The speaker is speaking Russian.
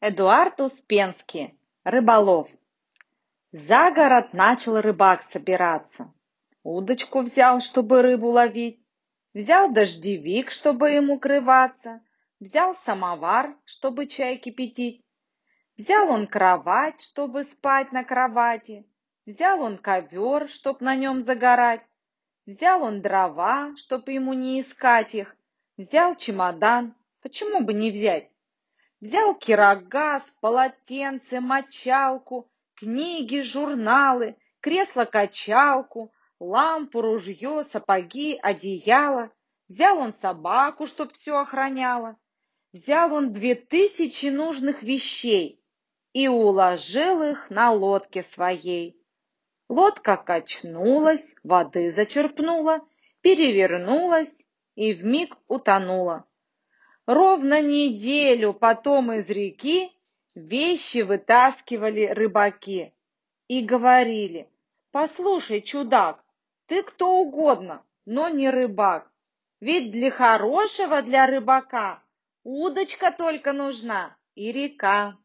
Эдуард Успенский, рыболов. За город начал рыбак собираться. Удочку взял, чтобы рыбу ловить. Взял дождевик, чтобы им укрываться. Взял самовар, чтобы чай кипятить. Взял он кровать, чтобы спать на кровати. Взял он ковер, чтоб на нем загорать. Взял он дрова, чтоб ему не искать их. Взял чемодан, почему бы не взять? Взял кирогаз, полотенце, мочалку, книги, журналы, кресло-качалку, лампу, ружье, сапоги, одеяло. Взял он собаку, чтоб все охраняла. Взял он две тысячи нужных вещей и уложил их на лодке своей. Лодка качнулась, воды зачерпнула, перевернулась и вмиг утонула. Ровно неделю потом из реки вещи вытаскивали рыбаки и говорили, «Послушай, чудак, ты кто угодно, но не рыбак. Ведь для хорошего для рыбака удочка только нужна и река».